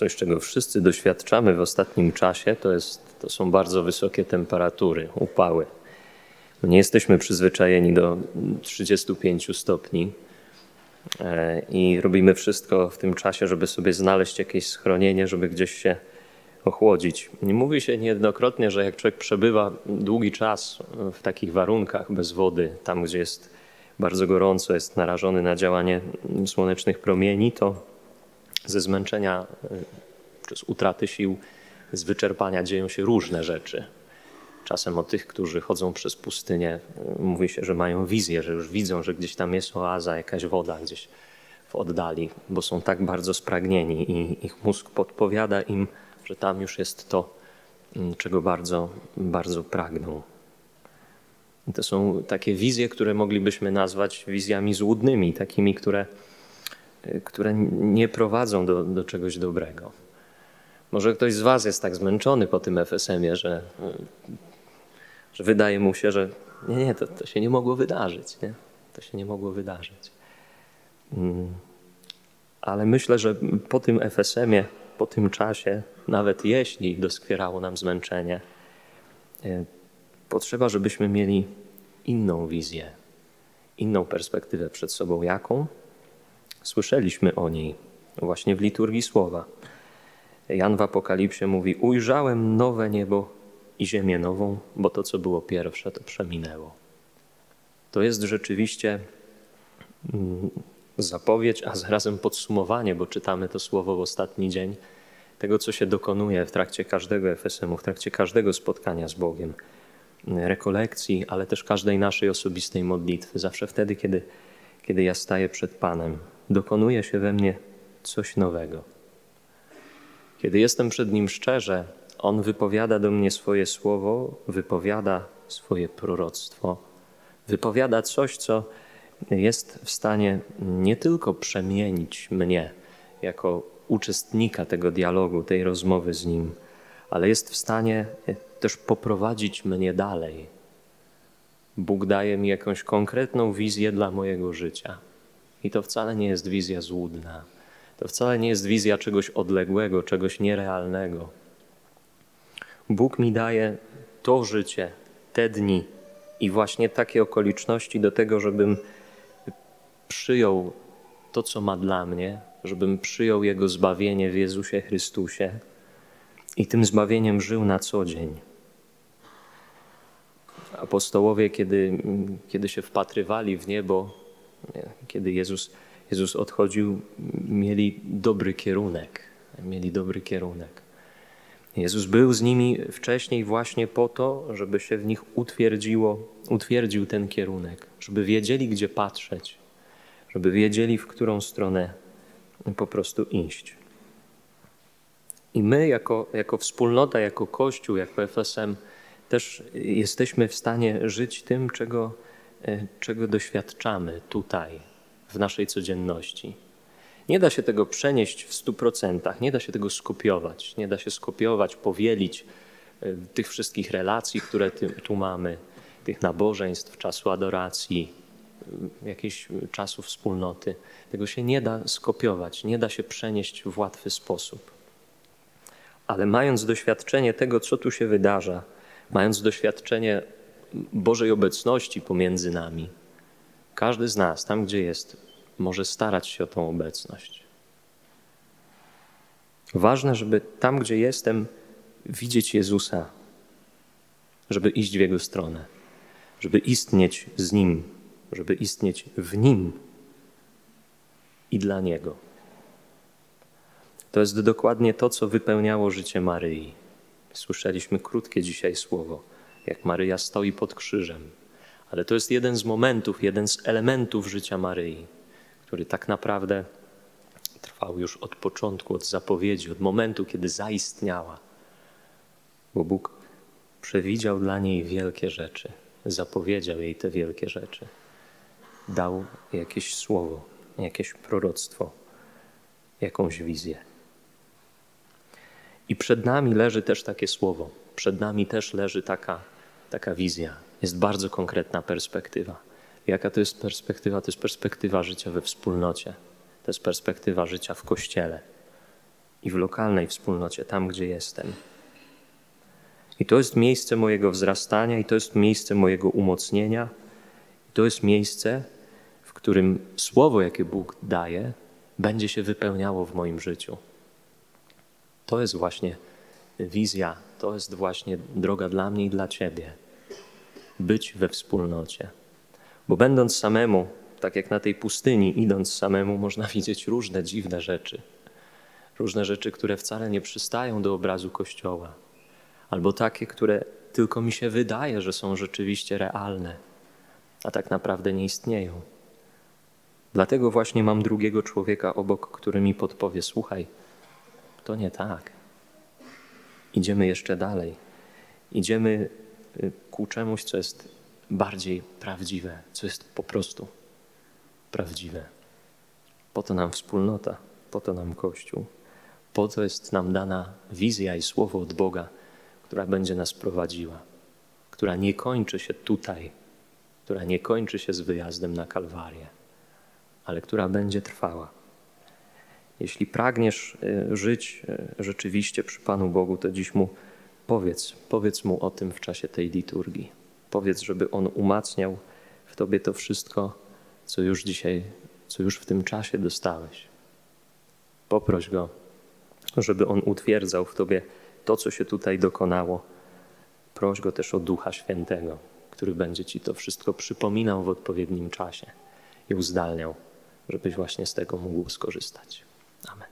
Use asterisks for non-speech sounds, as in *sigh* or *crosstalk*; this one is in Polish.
coś, czego wszyscy doświadczamy w ostatnim czasie, to, jest, to są bardzo wysokie temperatury, upały. Nie jesteśmy przyzwyczajeni do 35 stopni e, i robimy wszystko w tym czasie, żeby sobie znaleźć jakieś schronienie, żeby gdzieś się ochłodzić. Mówi się niejednokrotnie, że jak człowiek przebywa długi czas w takich warunkach bez wody, tam gdzie jest bardzo gorąco, jest narażony na działanie słonecznych promieni, to ze zmęczenia e, czy z utraty sił, z wyczerpania dzieją się różne rzeczy. Czasem o tych, którzy chodzą przez pustynię, e, mówi się, że mają wizję, że już widzą, że gdzieś tam jest oaza, jakaś woda gdzieś w oddali, bo są tak bardzo spragnieni i ich mózg podpowiada im, że tam już jest to, mm, czego bardzo, bardzo pragną. To są takie wizje, które moglibyśmy nazwać wizjami złudnymi, takimi, które, e, które nie prowadzą do, do czegoś dobrego. Może ktoś z Was jest tak zmęczony po tym FSM-ie, że, e, że wydaje mu się, że nie, nie, to, to się nie mogło wydarzyć. Nie? To się nie mogło wydarzyć. Mm. Ale myślę, że po tym FSM-ie, po tym czasie, nawet jeśli doskwierało nam zmęczenie, e, potrzeba, żebyśmy mieli inną wizję, inną perspektywę przed sobą. Jaką? Słyszeliśmy o niej właśnie w liturgii słowa. Jan w Apokalipsie mówi: Ujrzałem nowe niebo i ziemię nową, bo to, co było pierwsze, to przeminęło. To jest rzeczywiście mm, zapowiedź, a zarazem podsumowanie, bo czytamy to słowo w ostatni dzień tego, co się dokonuje w trakcie każdego FSM-u, w trakcie każdego spotkania z Bogiem rekolekcji, ale też każdej naszej osobistej modlitwy. Zawsze wtedy, kiedy, kiedy ja staję przed Panem, dokonuje się we mnie coś nowego. Kiedy jestem przed Nim szczerze, On wypowiada do mnie swoje słowo, wypowiada swoje proroctwo, wypowiada coś, co jest w stanie nie tylko przemienić mnie jako uczestnika tego dialogu, tej rozmowy z Nim, ale jest w stanie też poprowadzić mnie dalej. Bóg daje mi jakąś konkretną wizję dla mojego życia. I to wcale nie jest wizja złudna. To wcale nie jest wizja czegoś odległego, czegoś nierealnego. Bóg mi daje to życie, te dni i właśnie takie okoliczności do tego, żebym przyjął to, co ma dla mnie, żebym przyjął Jego zbawienie w Jezusie Chrystusie i tym zbawieniem żył na co dzień apostołowie, kiedy, kiedy się wpatrywali w niebo, kiedy Jezus, Jezus odchodził, mieli dobry kierunek. Mieli dobry kierunek. Jezus był z nimi wcześniej właśnie po to, żeby się w nich utwierdziło, utwierdził ten kierunek, żeby wiedzieli, gdzie patrzeć, żeby wiedzieli, w którą stronę po prostu iść. I my, jako, jako wspólnota, jako Kościół, jako FSM, też jesteśmy w stanie żyć tym, czego, czego doświadczamy tutaj, w naszej codzienności. Nie da się tego przenieść w stu procentach, nie da się tego skopiować, nie da się skopiować, powielić e, tych wszystkich relacji, które tu mamy, tych nabożeństw, czasu adoracji, e, jakiejś czasu wspólnoty. Tego się nie da skopiować, nie da się przenieść w łatwy sposób. Ale mając doświadczenie tego, co tu się wydarza, mając doświadczenie Bożej obecności pomiędzy nami, każdy z nas, tam gdzie jest, może starać się o tą obecność. Ważne, żeby tam, gdzie jestem, widzieć Jezusa, żeby iść w Jego stronę, żeby istnieć z Nim, żeby istnieć w Nim i dla Niego. To jest dokładnie to, co wypełniało życie Maryi. Słyszeliśmy krótkie dzisiaj słowo, jak Maryja stoi pod krzyżem. Ale to jest jeden z momentów, jeden z elementów życia Maryi, który tak naprawdę trwał już od początku, od zapowiedzi, od momentu, kiedy zaistniała. Bo Bóg przewidział dla niej wielkie rzeczy, zapowiedział jej te wielkie rzeczy. Dał jakieś słowo, jakieś proroctwo, jakąś wizję. I przed nami leży też takie słowo, przed nami też leży taka, taka wizja. Jest bardzo konkretna perspektywa. Jaka to jest perspektywa? To jest perspektywa życia we wspólnocie, to jest perspektywa życia w kościele. i w lokalnej wspólnocie, tam gdzie jestem. I to jest miejsce mojego wzrastania, i to jest miejsce mojego umocnienia, i to jest miejsce, w którym słowo, jakie Bóg daje, będzie się wypełniało w moim życiu. To jest właśnie wizja, to jest właśnie droga dla mnie i dla Ciebie. Być we wspólnocie. Bo będąc samemu, tak jak na tej pustyni, idąc samemu, można *laughs* widzieć różne dziwne rzeczy. Różne rzeczy, które wcale nie przystają do obrazu Kościoła, albo takie, które tylko mi się wydaje, że są rzeczywiście realne, a tak naprawdę nie istnieją. Dlatego właśnie mam drugiego człowieka obok, który mi podpowie: Słuchaj, to nie tak. Idziemy jeszcze dalej. Idziemy y, ku czemuś, co jest bardziej prawdziwe, co jest po prostu prawdziwe. Po to nam wspólnota, po to nam Kościół, po to jest nam dana wizja i słowo od Boga, która będzie nas prowadziła, która nie kończy się tutaj, która nie kończy się z wyjazdem na Kalwarię, ale która będzie trwała. Jeśli pragniesz y, żyć y, rzeczywiście przy Panu Bogu, to dziś mu powiedz, powiedz mu o tym w czasie tej liturgii. Powiedz, żeby on umacniał w tobie to wszystko, co już dzisiaj, co już w tym czasie dostałeś. Poproś go, żeby on utwierdzał w tobie to, co się tutaj dokonało. Proś go też o Ducha Świętego, który będzie ci to wszystko przypominał w odpowiednim czasie i uzdalniał, żebyś właśnie z tego mógł skorzystać. Amen.